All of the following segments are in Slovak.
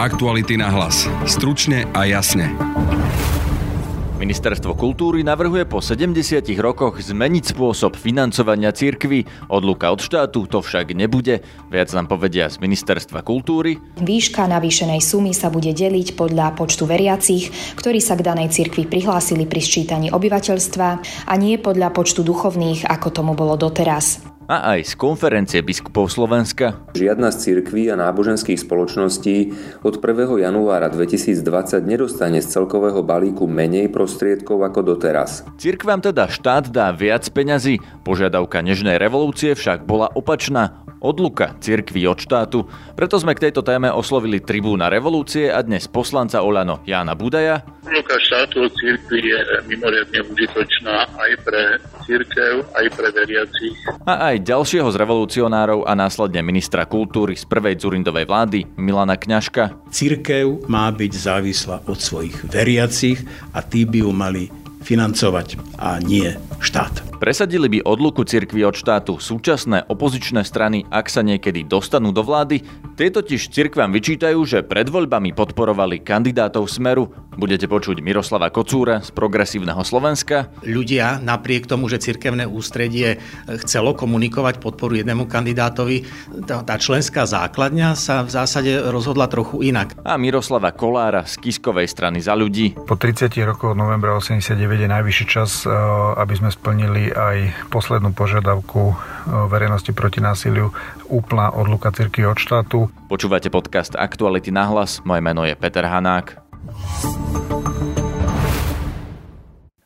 Aktuality na hlas. Stručne a jasne. Ministerstvo kultúry navrhuje po 70 rokoch zmeniť spôsob financovania cirkvy. Odluka od štátu to však nebude. Viac nám povedia z Ministerstva kultúry. Výška navýšenej sumy sa bude deliť podľa počtu veriacich, ktorí sa k danej cirkvi prihlásili pri sčítaní obyvateľstva a nie podľa počtu duchovných, ako tomu bolo doteraz a aj z konferencie biskupov Slovenska. Žiadna z cirkví a náboženských spoločností od 1. januára 2020 nedostane z celkového balíku menej prostriedkov ako doteraz. Cirkvám teda štát dá viac peňazí, požiadavka nežnej revolúcie však bola opačná odluka cirkví od štátu. Preto sme k tejto téme oslovili tribúna revolúcie a dnes poslanca Olano Jána Budaja. Odluka štátu od cirkví je mimoriadne užitočná aj pre cirkev, aj pre veriacich. A aj ďalšieho z revolucionárov a následne ministra kultúry z prvej Zurindovej vlády Milana Kňažka. Cirkev má byť závislá od svojich veriacich a tí by ju mali financovať a nie štát. Presadili by odluku cirkvi od štátu súčasné opozičné strany, ak sa niekedy dostanú do vlády. Tie totiž cirkvám vyčítajú, že pred voľbami podporovali kandidátov Smeru. Budete počuť Miroslava Kocúra z Progresívneho Slovenska. Ľudia napriek tomu, že cirkevné ústredie chcelo komunikovať podporu jednému kandidátovi, tá, tá členská základňa sa v zásade rozhodla trochu inak. A Miroslava Kolára z Kiskovej strany za ľudí. Po 30 rokoch novembra 89 je najvyšší čas, eh, aby sme splnili aj poslednú požiadavku e, verejnosti proti násiliu úplná odluka cirkvi od štátu. Počúvate podcast Aktuality na hlas, moje meno je Peter Hanák.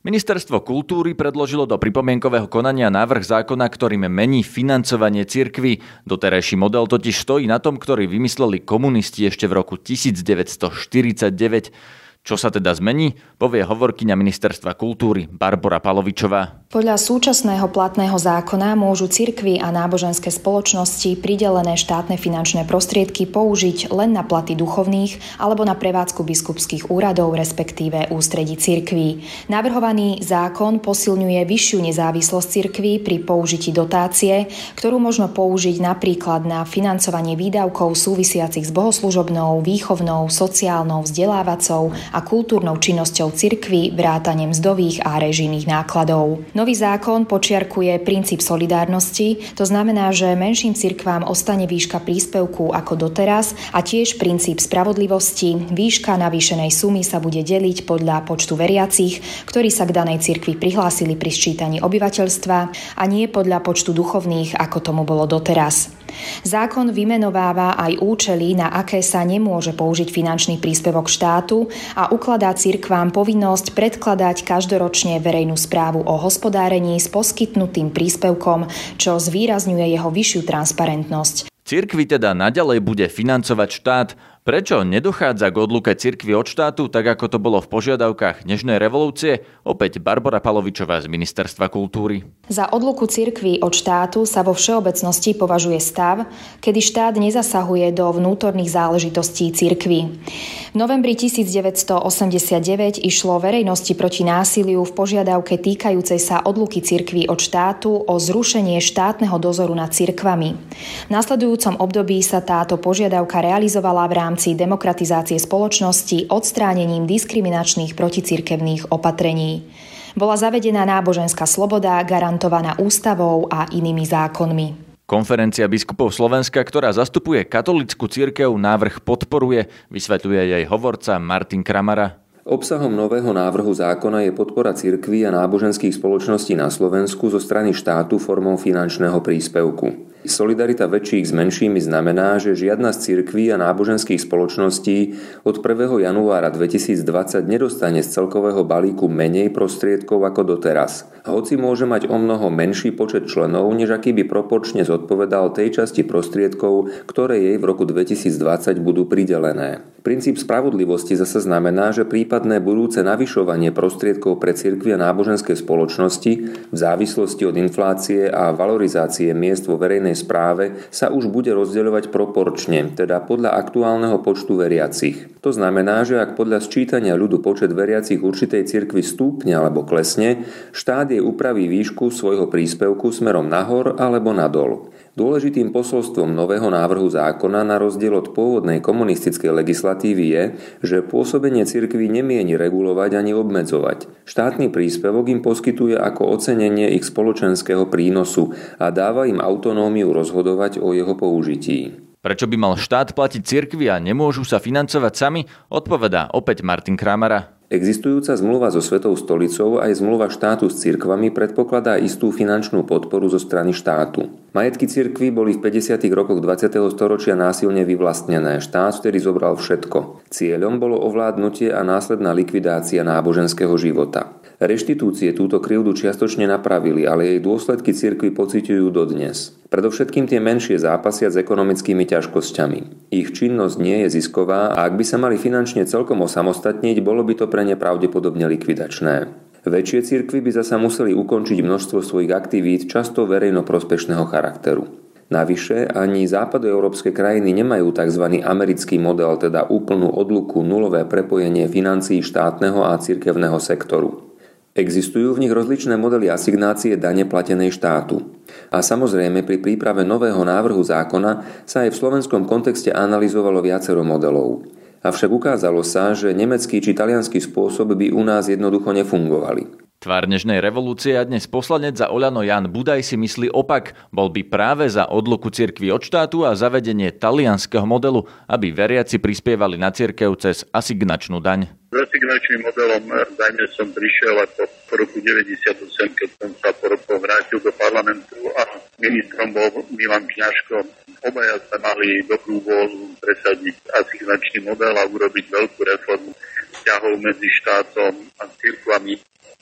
Ministerstvo kultúry predložilo do pripomienkového konania návrh zákona, ktorým mení financovanie cirkvy. Doterajší model totiž stojí na tom, ktorý vymysleli komunisti ešte v roku 1949. Čo sa teda zmení, povie hovorkyňa Ministerstva kultúry Barbara Palovičová. Podľa súčasného platného zákona môžu cirkvy a náboženské spoločnosti pridelené štátne finančné prostriedky použiť len na platy duchovných alebo na prevádzku biskupských úradov, respektíve ústredí cirkví. Navrhovaný zákon posilňuje vyššiu nezávislosť cirkví pri použití dotácie, ktorú možno použiť napríklad na financovanie výdavkov súvisiacich s bohoslužobnou, výchovnou, sociálnou, vzdelávacou a kultúrnou činnosťou cirkvy, vrátaním mzdových a režijných nákladov. Nový zákon počiarkuje princíp solidárnosti, to znamená, že menším cirkvám ostane výška príspevku ako doteraz a tiež princíp spravodlivosti. Výška navýšenej sumy sa bude deliť podľa počtu veriacich, ktorí sa k danej cirkvi prihlásili pri sčítaní obyvateľstva a nie podľa počtu duchovných, ako tomu bolo doteraz. Zákon vymenováva aj účely, na aké sa nemôže použiť finančný príspevok štátu a ukladá cirkvám povinnosť predkladať každoročne verejnú správu o hospodárení s poskytnutým príspevkom, čo zvýrazňuje jeho vyššiu transparentnosť. Cirkvi teda naďalej bude financovať štát, Prečo nedochádza k odluke cirkvi od štátu, tak ako to bolo v požiadavkách Nežnej revolúcie? Opäť Barbara Palovičová z Ministerstva kultúry. Za odluku cirkvi od štátu sa vo všeobecnosti považuje stav, kedy štát nezasahuje do vnútorných záležitostí cirkvi. V novembri 1989 išlo verejnosti proti násiliu v požiadavke týkajúcej sa odluky cirkvi od štátu o zrušenie štátneho dozoru nad cirkvami. V nasledujúcom období sa táto požiadavka realizovala v rámci rámci demokratizácie spoločnosti odstránením diskriminačných proticirkevných opatrení. Bola zavedená náboženská sloboda garantovaná ústavou a inými zákonmi. Konferencia biskupov Slovenska, ktorá zastupuje katolickú cirkev, návrh podporuje, vysvetľuje jej hovorca Martin Kramara. Obsahom nového návrhu zákona je podpora cirkví a náboženských spoločností na Slovensku zo strany štátu formou finančného príspevku. Solidarita väčších s menšími znamená, že žiadna z cirkví a náboženských spoločností od 1. januára 2020 nedostane z celkového balíku menej prostriedkov ako doteraz. Hoci môže mať o mnoho menší počet členov, než aký by proporčne zodpovedal tej časti prostriedkov, ktoré jej v roku 2020 budú pridelené. Princíp spravodlivosti zase znamená, že prípadné budúce navyšovanie prostriedkov pre cirkvi a náboženské spoločnosti v závislosti od inflácie a valorizácie miest vo verejnej správe sa už bude rozdeľovať proporčne, teda podľa aktuálneho počtu veriacich. To znamená, že ak podľa sčítania ľudu počet veriacich určitej cirkvi stúpne alebo klesne, štát jej upraví výšku svojho príspevku smerom nahor alebo nadol. Dôležitým posolstvom nového návrhu zákona na rozdiel od pôvodnej komunistickej legislatívy je, že pôsobenie cirkví nemieni regulovať ani obmedzovať. Štátny príspevok im poskytuje ako ocenenie ich spoločenského prínosu a dáva im autonómiu rozhodovať o jeho použití. Prečo by mal štát platiť cirkvi a nemôžu sa financovať sami, odpovedá opäť Martin Kramara. Existujúca zmluva so Svetou stolicou aj zmluva štátu s cirkvami predpokladá istú finančnú podporu zo strany štátu. Majetky cirkvy boli v 50. rokoch 20. storočia násilne vyvlastnené. Štát vtedy zobral všetko. Cieľom bolo ovládnutie a následná likvidácia náboženského života. Reštitúcie túto krivdu čiastočne napravili, ale jej dôsledky cirkvi pociťujú dodnes. Predovšetkým tie menšie zápasia s ekonomickými ťažkosťami. Ich činnosť nie je zisková a ak by sa mali finančne celkom osamostatniť, bolo by to pre ne pravdepodobne likvidačné. Väčšie cirkvy by zasa museli ukončiť množstvo svojich aktivít často verejnoprospešného charakteru. Navyše ani západoeurópske krajiny nemajú tzv. americký model, teda úplnú odluku, nulové prepojenie financií štátneho a cirkevného sektoru. Existujú v nich rozličné modely asignácie dane platenej štátu. A samozrejme pri príprave nového návrhu zákona sa aj v slovenskom kontexte analyzovalo viacero modelov. Avšak ukázalo sa, že nemecký či talianský spôsob by u nás jednoducho nefungovali. Tvár dnešnej revolúcie a dnes poslanec za Oľano Jan Budaj si myslí opak. Bol by práve za odluku cirkvi od štátu a zavedenie talianského modelu, aby veriaci prispievali na cirkev cez asignačnú daň. S asignačným modelom dajme som prišiel ako po roku 98, keď som sa po roku vrátil do parlamentu a ministrom bol Milan Kňažko. Obaja sa mali dobrú vôľu presadiť asignačný model a urobiť veľkú reformu vzťahov medzi štátom a cirkvami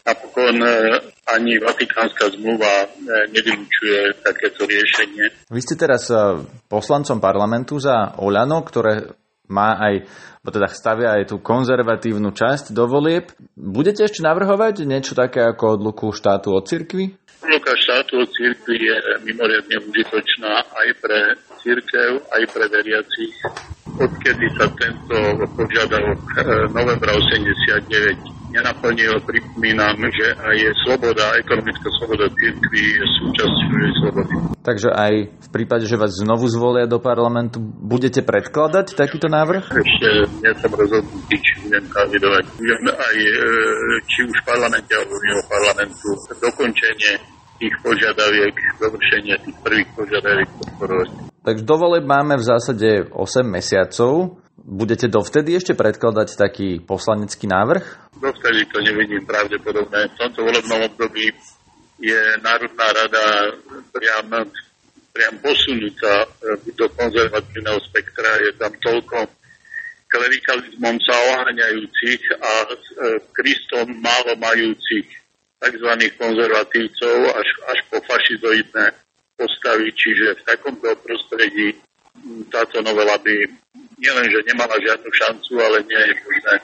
Napokon e, ani Vatikánska zmluva e, nevylučuje takéto riešenie. Vy ste teraz e, poslancom parlamentu za Oľano, ktoré má aj, teda stavia aj tú konzervatívnu časť do volieb. Budete ešte navrhovať niečo také ako odluku štátu od cirkvi? Odluka štátu od cirkvi je mimoriadne užitočná aj pre církev, aj pre veriacich. Odkedy sa tento požiadavok novembra 89 nenaplnil. Pripomínam, že aj sloboda, ekonomická sloboda církvy je súčasťou jej slobody. Takže aj v prípade, že vás znovu zvolia do parlamentu, budete predkladať takýto návrh? Ešte nie som rozhodnutý, či budem kandidovať. Budem aj e, či už v parlamente alebo mimo parlamentu dokončenie tých požiadaviek, dovršenie tých prvých požiadaviek podporovať. Takže do máme v zásade 8 mesiacov. Budete dovtedy ešte predkladať taký poslanecký návrh? Dovtedy to nevidím pravdepodobné. V tomto volebnom období je Národná rada priam, priam posunutá e, do konzervatívneho spektra. Je tam toľko klerikalizmom sa oháňajúcich a e, Kristom málo majúcich tzv. konzervatívcov až, až po fašizoidné postavy. Čiže v takomto prostredí táto novela by nielen, že nemala žiadnu šancu, ale nie je možné.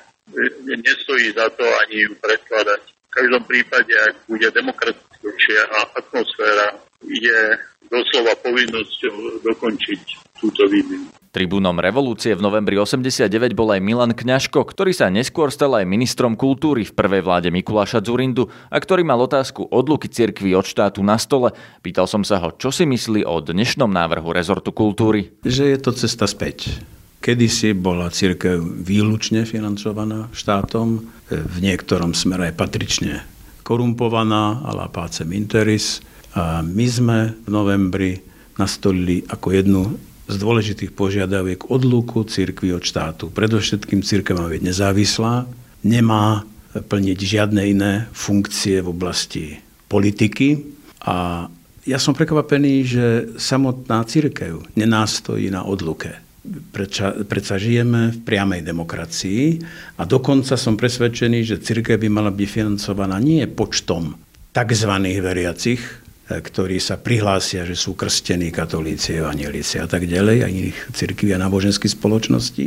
Nestojí za to ani ju predkladať. V každom prípade, ak bude demokratickejšia a atmosféra, je doslova povinnosťou dokončiť túto výmenu. Tribúnom revolúcie v novembri 89 bol aj Milan Kňažko, ktorý sa neskôr stal aj ministrom kultúry v prvej vláde Mikuláša Zurindu a ktorý mal otázku odluky cirkvy od štátu na stole. Pýtal som sa ho, čo si myslí o dnešnom návrhu rezortu kultúry. Že je to cesta späť Kedysi bola církev výlučne financovaná štátom, v niektorom smere patrične korumpovaná, la pácem interis. A my sme v novembri nastolili ako jednu z dôležitých požiadaviek odluku církvy od štátu. Predovšetkým církev má byť nezávislá, nemá plniť žiadne iné funkcie v oblasti politiky a ja som prekvapený, že samotná církev nenástojí na odluke Preča, predsa žijeme v priamej demokracii a dokonca som presvedčený, že církev by mala byť financovaná nie počtom tzv. veriacich, e, ktorí sa prihlásia, že sú krstení katolíci, evangelíci a tak ďalej, a iných církví a náboženských spoločností,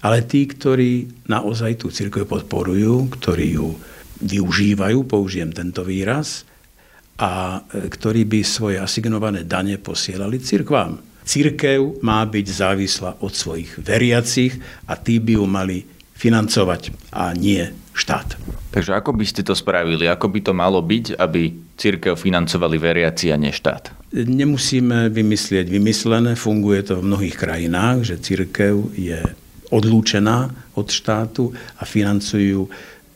ale tí, ktorí naozaj tú církev podporujú, ktorí ju využívajú, použijem tento výraz, a e, ktorí by svoje asignované dane posielali církvám. Církev má byť závislá od svojich veriacich a tí by ju mali financovať a nie štát. Takže ako by ste to spravili? Ako by to malo byť, aby církev financovali veriaci a nie štát? Nemusíme vymyslieť vymyslené, funguje to v mnohých krajinách, že církev je odlúčená od štátu a financujú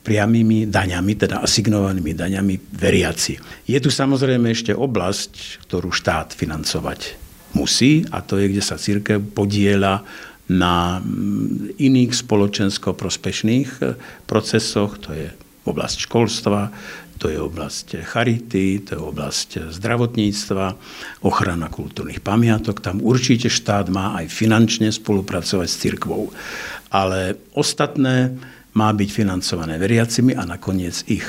priamými daňami, teda asignovanými daňami veriaci. Je tu samozrejme ešte oblasť, ktorú štát financovať musí a to je, kde sa církev podiela na mm, iných spoločensko-prospešných eh, procesoch, to je oblasť školstva, to je oblasť charity, to je oblasť zdravotníctva, ochrana kultúrnych pamiatok. Tam určite štát má aj finančne spolupracovať s cirkvou. Ale ostatné má byť financované veriacimi a nakoniec ich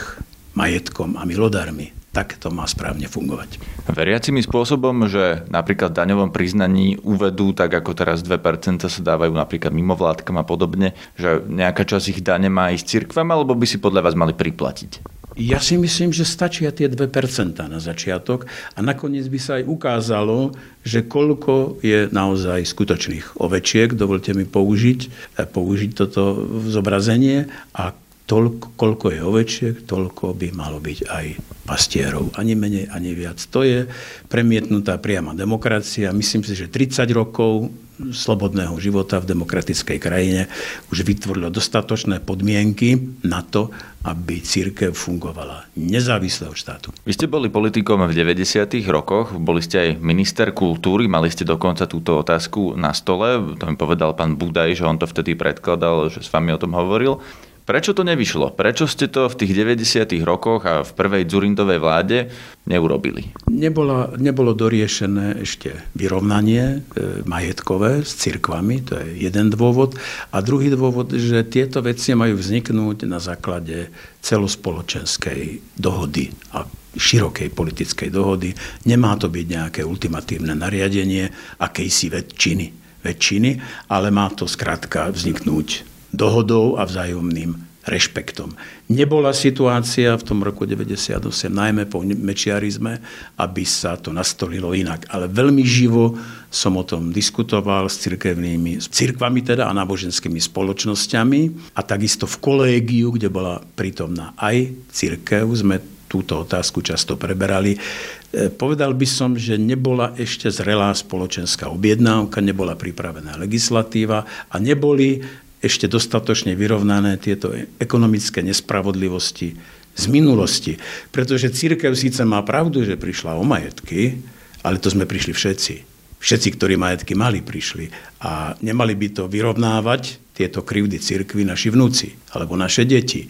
majetkom a milodármi tak to má správne fungovať. Veriacimi spôsobom, že napríklad v daňovom priznaní uvedú, tak ako teraz 2% sa dávajú napríklad mimovládkam a podobne, že nejaká časť ich dane má ísť cirkvem, alebo by si podľa vás mali priplatiť? Ja si myslím, že stačia tie 2% na začiatok a nakoniec by sa aj ukázalo, že koľko je naozaj skutočných ovečiek, dovolte mi použiť, použiť toto zobrazenie a toľko, koľko je ovečiek, toľko by malo byť aj pastierov. Ani menej, ani viac. To je premietnutá priama demokracia. Myslím si, že 30 rokov slobodného života v demokratickej krajine už vytvorilo dostatočné podmienky na to, aby církev fungovala nezávisle od štátu. Vy ste boli politikom v 90. rokoch, boli ste aj minister kultúry, mali ste dokonca túto otázku na stole, to mi povedal pán Budaj, že on to vtedy predkladal, že s vami o tom hovoril. Prečo to nevyšlo? Prečo ste to v tých 90. rokoch a v prvej Dzurindovej vláde neurobili? Nebola, nebolo doriešené ešte vyrovnanie e, majetkové s cirkvami, to je jeden dôvod. A druhý dôvod, že tieto veci majú vzniknúť na základe celospoločenskej dohody a širokej politickej dohody. Nemá to byť nejaké ultimatívne nariadenie akejsi väčšiny, väčšiny ale má to skrátka vzniknúť dohodou a vzájomným rešpektom. Nebola situácia v tom roku 98, najmä po mečiarizme, aby sa to nastolilo inak. Ale veľmi živo som o tom diskutoval s cirkevnými, s cirkvami teda a náboženskými spoločnosťami a takisto v kolégiu, kde bola prítomná aj cirkev, sme túto otázku často preberali. E, povedal by som, že nebola ešte zrelá spoločenská objednávka, nebola pripravená legislatíva a neboli ešte dostatočne vyrovnané tieto ekonomické nespravodlivosti z minulosti. Pretože církev síce má pravdu, že prišla o majetky, ale to sme prišli všetci. Všetci, ktorí majetky mali, prišli. A nemali by to vyrovnávať tieto krivdy církvy naši vnúci alebo naše deti.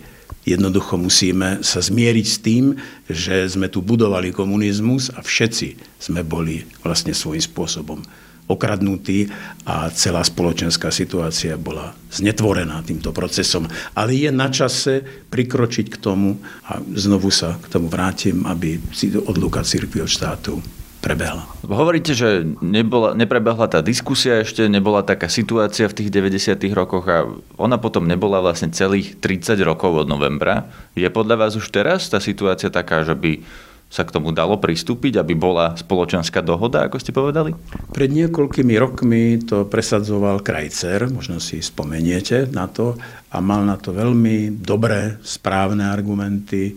Jednoducho musíme sa zmieriť s tým, že sme tu budovali komunizmus a všetci sme boli vlastne svojím spôsobom okradnutí a celá spoločenská situácia bola znetvorená týmto procesom. Ale je na čase prikročiť k tomu a znovu sa k tomu vrátim, aby odluka cirkvi od štátu prebehla. Hovoríte, že nebola, neprebehla tá diskusia ešte, nebola taká situácia v tých 90. rokoch a ona potom nebola vlastne celých 30 rokov od novembra. Je podľa vás už teraz tá situácia taká, že by sa k tomu dalo pristúpiť, aby bola spoločenská dohoda, ako ste povedali? Pred niekoľkými rokmi to presadzoval Krajcer, možno si spomeniete na to, a mal na to veľmi dobré, správne argumenty.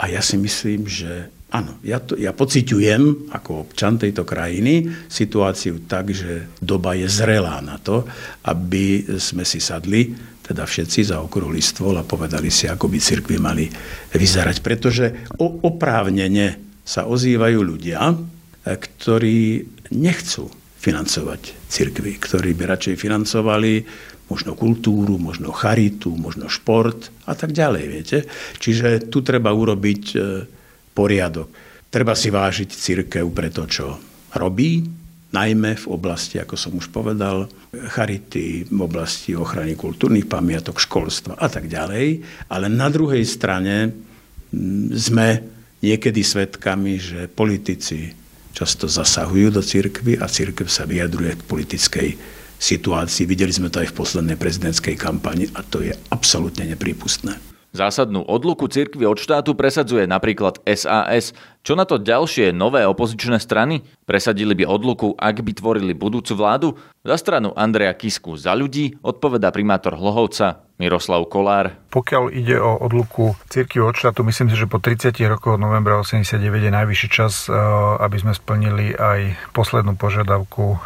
A ja si myslím, že áno, ja, to, ja pociťujem ako občan tejto krajiny situáciu tak, že doba je zrelá na to, aby sme si sadli teda všetci zaokrúhli stôl a povedali si, ako by cirkvi mali vyzerať. Pretože oprávnene sa ozývajú ľudia, ktorí nechcú financovať cirkvy, ktorí by radšej financovali možno kultúru, možno charitu, možno šport a tak ďalej, viete. Čiže tu treba urobiť e, poriadok. Treba si vážiť cirkev pre to, čo robí, najmä v oblasti, ako som už povedal, charity, v oblasti ochrany kultúrnych pamiatok, školstva a tak ďalej. Ale na druhej strane mm, sme niekedy svedkami, že politici často zasahujú do cirkvy a cirkev sa vyjadruje k politickej situácii. Videli sme to aj v poslednej prezidentskej kampani a to je absolútne neprípustné. Zásadnú odluku cirkvy od štátu presadzuje napríklad SAS. Čo na to ďalšie nové opozičné strany? Presadili by odluku, ak by tvorili budúcu vládu? Za stranu Andreja Kisku za ľudí odpovedá primátor Hlohovca Miroslav Kolár. Pokiaľ ide o odluku cirkvi od štátu, myslím si, že po 30 rokoch od novembra 89 je najvyšší čas, eh, aby sme splnili aj poslednú požiadavku eh,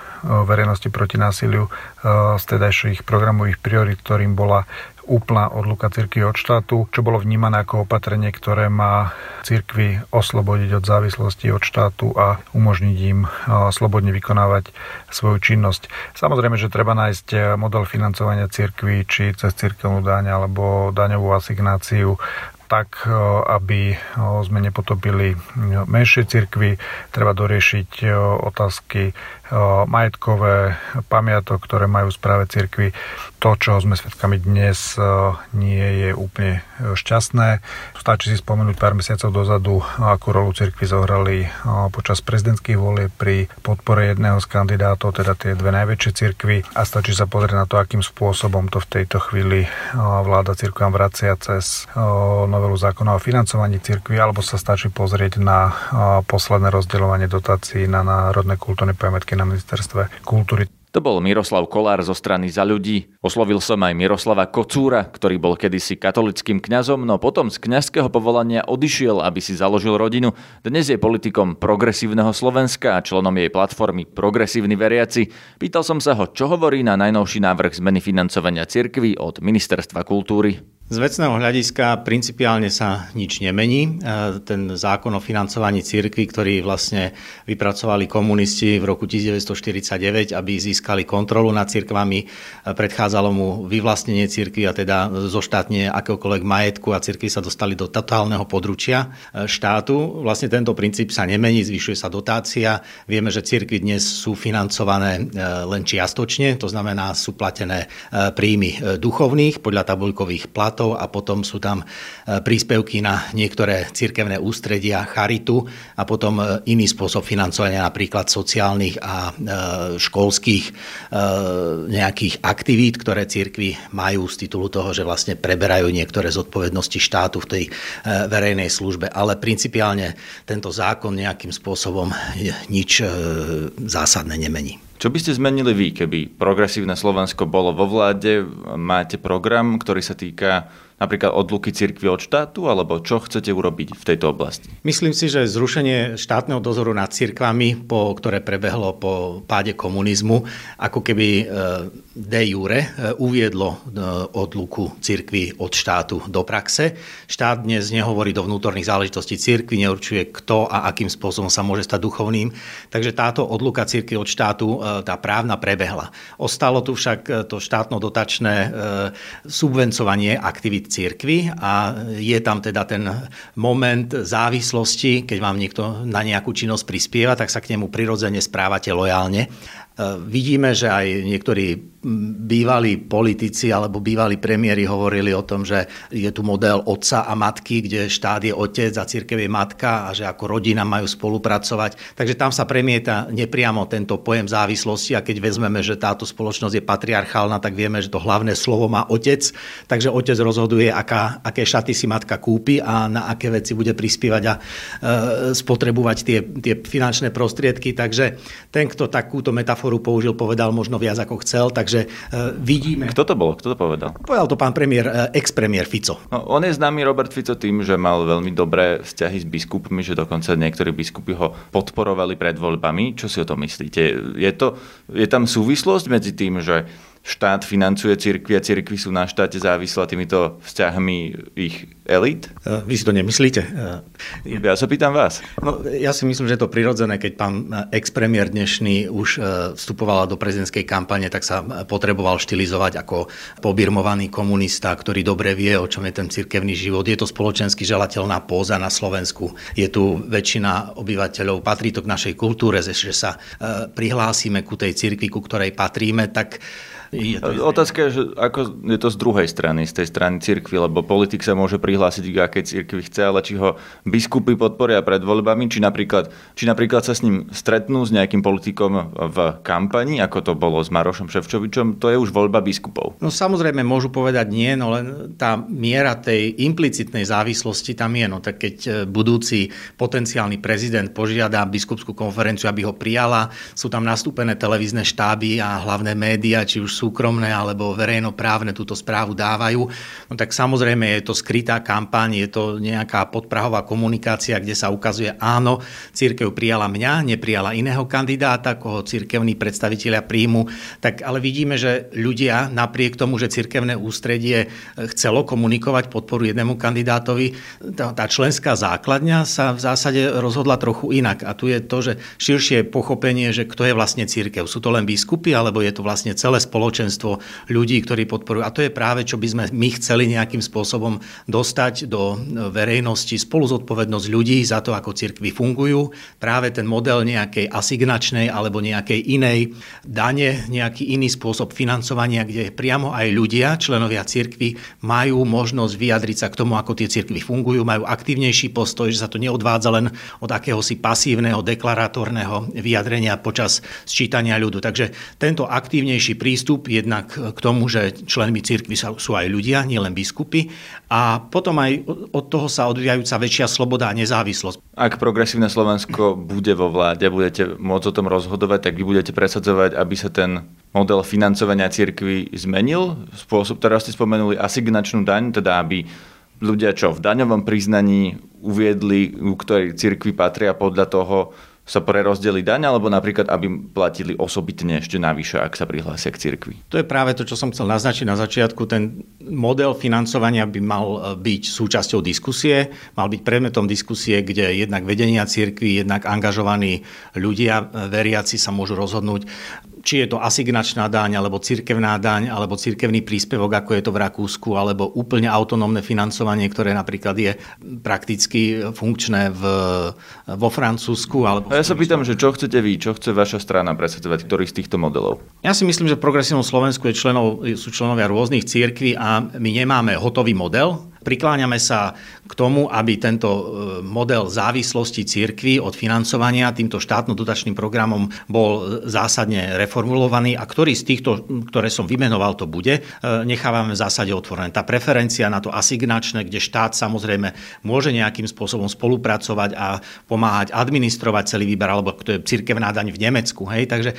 verejnosti proti násiliu eh, z tedajších programových priorit, ktorým bola úplná odluka cirkvi od štátu, čo bolo vnímané ako opatrenie, ktoré má cirkvi oslobodiť od závislosti od štátu a umožniť im slobodne vykonávať svoju činnosť. Samozrejme, že treba nájsť model financovania cirkvi, či cez cirkevnú daň alebo daňovú asignáciu tak, aby sme nepotopili menšie cirkvy. Treba doriešiť otázky majetkové pamiatok, ktoré majú správe cirkvi. To, čo sme svedkami dnes, nie je úplne šťastné. Stačí si spomenúť pár mesiacov dozadu, akú rolu cirkvi zohrali počas prezidentských volie pri podpore jedného z kandidátov, teda tie dve najväčšie cirkvy a stačí sa pozrieť na to, akým spôsobom to v tejto chvíli vláda cirkvám vracia cez novelu zákona o financovaní cirkvi, alebo sa stačí pozrieť na posledné rozdeľovanie dotácií na národné kultúrne pamiatky na ministerstve kultúry. To bol Miroslav Kolár zo strany za ľudí. Oslovil som aj Miroslava Kocúra, ktorý bol kedysi katolickým kňazom, no potom z kňazského povolania odišiel, aby si založil rodinu. Dnes je politikom progresívneho Slovenska a členom jej platformy Progresívny veriaci. Pýtal som sa ho, čo hovorí na najnovší návrh zmeny financovania cirkvy od Ministerstva kultúry. Z vecného hľadiska principiálne sa nič nemení. E, ten zákon o financovaní cirkvi, ktorý vlastne vypracovali komunisti v roku 1949, aby získali kontrolu nad cirkvami, e, predchádzalo mu vyvlastnenie cirkvi a teda zoštátne akéhokoľvek majetku a cirkvi sa dostali do totálneho područia e, štátu. Vlastne tento princíp sa nemení, zvyšuje sa dotácia. Vieme, že cirkvi dnes sú financované len čiastočne, to znamená sú platené príjmy duchovných podľa tabuľkových platov štátov a potom sú tam e, príspevky na niektoré cirkevné ústredia, charitu a potom e, iný spôsob financovania napríklad sociálnych a e, školských nejakých aktivít, ktoré cirkvy majú z titulu toho, že vlastne preberajú niektoré zodpovednosti štátu v tej verejnej službe. Ale principiálne tento zákon nejakým spôsobom nič zásadné nemení. Čo by ste zmenili vy, keby progresívne Slovensko bolo vo vláde? Máte program, ktorý sa týka napríklad odluky cirkvi od štátu, alebo čo chcete urobiť v tejto oblasti? Myslím si, že zrušenie štátneho dozoru nad cirkvami, po, ktoré prebehlo po páde komunizmu, ako keby e, de jure e, uviedlo e, odluku cirkvi od štátu do praxe. Štát dnes nehovorí do vnútorných záležitostí cirkvi, neurčuje kto a akým spôsobom sa môže stať duchovným. Takže táto odluka cirkvi od štátu, tá právna prebehla. Ostalo tu však to štátno-dotačné subvencovanie aktivít cirkvi a je tam teda ten moment závislosti, keď vám niekto na nejakú činnosť prispieva, tak sa k nemu prirodzene správate lojálne. Vidíme, že aj niektorí bývalí politici alebo bývalí premiéry hovorili o tom, že je tu model otca a matky, kde štát je otec a církev je matka a že ako rodina majú spolupracovať. Takže tam sa premieta nepriamo tento pojem závislosti a keď vezmeme, že táto spoločnosť je patriarchálna, tak vieme, že to hlavné slovo má otec, takže otec rozhoduje, aká, aké šaty si matka kúpi a na aké veci bude prispievať a e, spotrebovať tie, tie finančné prostriedky. Takže ten, kto takúto metaforu použil, povedal možno viac ako chcel, tak Takže uh, vidíme... Kto to bol? Kto to povedal? Povedal to pán premiér, uh, ex-premiér Fico. No, on je známy Robert Fico tým, že mal veľmi dobré vzťahy s biskupmi, že dokonca niektorí biskupy ho podporovali pred voľbami. Čo si o tom myslíte? Je, to, je tam súvislosť medzi tým, že štát financuje cirkvi a cirkvi sú na štáte závislé týmito vzťahmi ich elit? E, vy si to nemyslíte? E, ja sa pýtam vás. No, ja si myslím, že je to prirodzené, keď pán ex-premiér dnešný už e, vstupoval do prezidentskej kampane, tak sa potreboval štilizovať ako pobirmovaný komunista, ktorý dobre vie, o čom je ten cirkevný život. Je to spoločensky želateľná póza na Slovensku. Je tu väčšina obyvateľov, patrí to k našej kultúre, že sa prihlásime ku tej cirkvi, ku ktorej patríme, tak je to Otázka je, že ako je to z druhej strany, z tej strany cirkvi, lebo politik sa môže prihlásiť k akej cirkvi chce, ale či ho biskupy podporia pred voľbami, či napríklad, či napríklad sa s ním stretnú s nejakým politikom v kampani, ako to bolo s Marošom Ševčovičom, to je už voľba biskupov. No samozrejme môžu povedať nie, no len tá miera tej implicitnej závislosti tam je. No tak keď e, budúci potenciálny prezident požiada biskupskú konferenciu, aby ho prijala, sú tam nastúpené televízne štáby a hlavné médiá, či už súkromné alebo verejnoprávne túto správu dávajú, no tak samozrejme je to skrytá kampaň, je to nejaká podprahová komunikácia, kde sa ukazuje, áno, církev prijala mňa, neprijala iného kandidáta, koho církevní predstavitelia príjmu, tak ale vidíme, že ľudia napriek tomu, že církevné ústredie chcelo komunikovať podporu jednému kandidátovi, tá, členská základňa sa v zásade rozhodla trochu inak. A tu je to, že širšie pochopenie, že kto je vlastne církev. Sú to len biskupy, alebo je to vlastne celé spoločenstvo ľudí, ktorí podporujú. A to je práve, čo by sme my chceli nejakým spôsobom dostať do verejnosti spolu zodpovednosť ľudí za to, ako církvy fungujú. Práve ten model nejakej asignačnej alebo nejakej inej dane, nejaký iný spôsob financovania, kde priamo aj ľudia, členovia církvy, majú možnosť vyjadriť sa k tomu, ako tie církvy fungujú, majú aktívnejší postoj, že sa to neodvádza len od akéhosi pasívneho, deklaratórneho vyjadrenia počas sčítania ľudu. Takže tento aktívnejší prístup jednak k tomu, že členmi církvy sú aj ľudia, nielen biskupy, a potom aj od toho sa odvíjajúca väčšia sloboda a nezávislosť. Ak progresívne Slovensko bude vo vláde, budete môcť o tom rozhodovať, tak vy budete presadzovať, aby sa ten model financovania cirkvy zmenil? Spôsob, teraz ste spomenuli asignačnú daň, teda aby ľudia čo v daňovom priznaní uviedli, u ktorej cirkvi patria podľa toho sa prerozdeli daň, alebo napríklad, aby platili osobitne ešte navyše, ak sa prihlásia k cirkvi? To je práve to, čo som chcel naznačiť na začiatku. Ten model financovania by mal e, byť súčasťou diskusie, mal byť predmetom diskusie, kde jednak vedenia cirkvi, jednak angažovaní ľudia, e, veriaci sa môžu rozhodnúť, či je to asignačná daň, alebo cirkevná daň, alebo cirkevný príspevok, ako je to v Rakúsku, alebo úplne autonómne financovanie, ktoré napríklad je prakticky funkčné v, vo Francúzsku. Alebo ja sa pýtam, že čo chcete vy, čo chce vaša strana presadzovať, ktorý z týchto modelov? Ja si myslím, že v progresívnom Slovensku je členov, sú členovia rôznych církví a my nemáme hotový model, Prikláňame sa k tomu, aby tento e, model závislosti cirkvy od financovania týmto štátno-dotačným programom bol zásadne reformulovaný a ktorý z týchto, ktoré som vymenoval, to bude, e, nechávame v zásade otvorené. Tá preferencia na to asignačné, kde štát samozrejme môže nejakým spôsobom spolupracovať a pomáhať administrovať celý výber, alebo to je cirkevná daň v Nemecku. Hej? Takže e,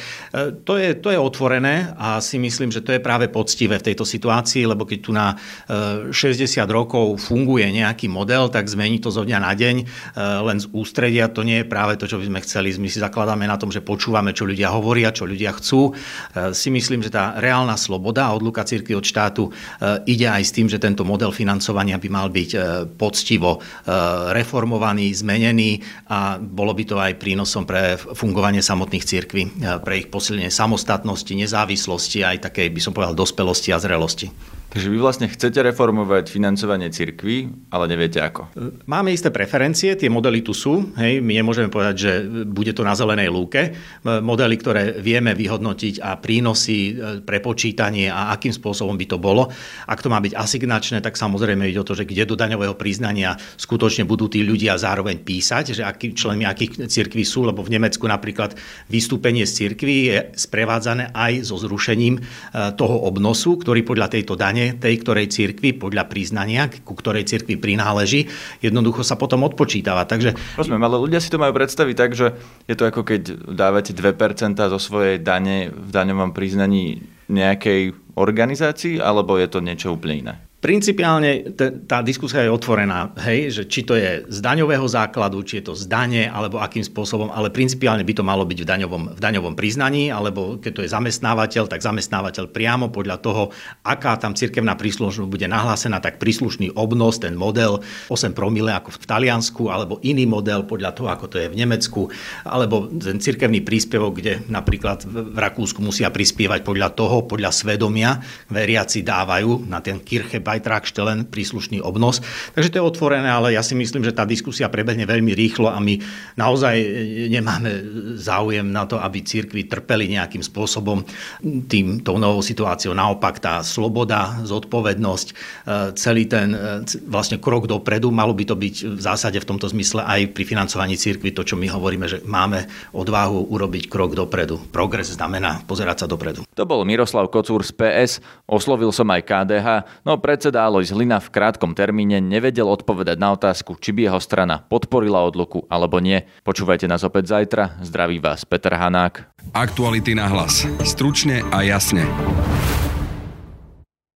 to je, to je otvorené a si myslím, že to je práve poctivé v tejto situácii, lebo keď tu na 60 rokov rokov funguje nejaký model, tak zmení to zo dňa na deň e, len z ústredia. To nie je práve to, čo by sme chceli. My si zakladáme na tom, že počúvame, čo ľudia hovoria, čo ľudia chcú. E, si myslím, že tá reálna sloboda odluka cirkvi od štátu e, ide aj s tým, že tento model financovania by mal byť poctivo reformovaný, zmenený a bolo by to aj prínosom pre fungovanie samotných cirkví, pre ich posilnenie samostatnosti, nezávislosti, aj takej, by som povedal, dospelosti a zrelosti. Takže vy vlastne chcete reformovať financovanie cirkví, ale neviete ako. Máme isté preferencie, tie modely tu sú. Hej, my nemôžeme povedať, že bude to na zelenej lúke. Modely, ktoré vieme vyhodnotiť a prínosy e, pre počítanie a akým spôsobom by to bolo. Ak to má byť asignačné, tak samozrejme ide o to, že kde do daňového priznania skutočne budú tí ľudia zároveň písať, že aký členmi akých cirkví sú, lebo v Nemecku napríklad vystúpenie z cirkví je sprevádzané aj so zrušením e, toho obnosu, ktorý podľa tejto dane strane tej ktorej cirkvi podľa priznania, ku ktorej cirkvi prináleží, jednoducho sa potom odpočítava. Takže... Rozumiem, ale ľudia si to majú predstaviť tak, že je to ako keď dávate 2% zo svojej dane v daňovom priznaní nejakej organizácii, alebo je to niečo úplne iné? Principiálne tá diskusia je otvorená, hej, že či to je z daňového základu, či je to z dane, alebo akým spôsobom, ale principiálne by to malo byť v daňovom, v daňovom priznaní, alebo keď to je zamestnávateľ, tak zamestnávateľ priamo podľa toho, aká tam cirkevná príslušnosť bude nahlásená, tak príslušný obnos, ten model 8 promile ako v Taliansku, alebo iný model podľa toho, ako to je v Nemecku, alebo ten cirkevný príspevok, kde napríklad v Rakúsku musia prispievať podľa toho, podľa svedomia, veriaci dávajú na ten kirche štelen príslušný obnos. Takže to je otvorené, ale ja si myslím, že tá diskusia prebehne veľmi rýchlo a my naozaj nemáme záujem na to, aby církvy trpeli nejakým spôsobom tým, tou novou situáciou. Naopak tá sloboda, zodpovednosť, e, celý ten e, vlastne krok dopredu, malo by to byť v zásade v tomto zmysle aj pri financovaní církvy, to, čo my hovoríme, že máme odvahu urobiť krok dopredu. Progres znamená pozerať sa dopredu. To bol Miroslav Kocúr z PS, oslovil som aj KDH, no pred Predseda Alois Hlina v krátkom termíne nevedel odpovedať na otázku, či by jeho strana podporila odluku alebo nie. Počúvajte nás opäť zajtra. Zdraví vás Peter Hanák. Aktuality na hlas. Stručne a jasne.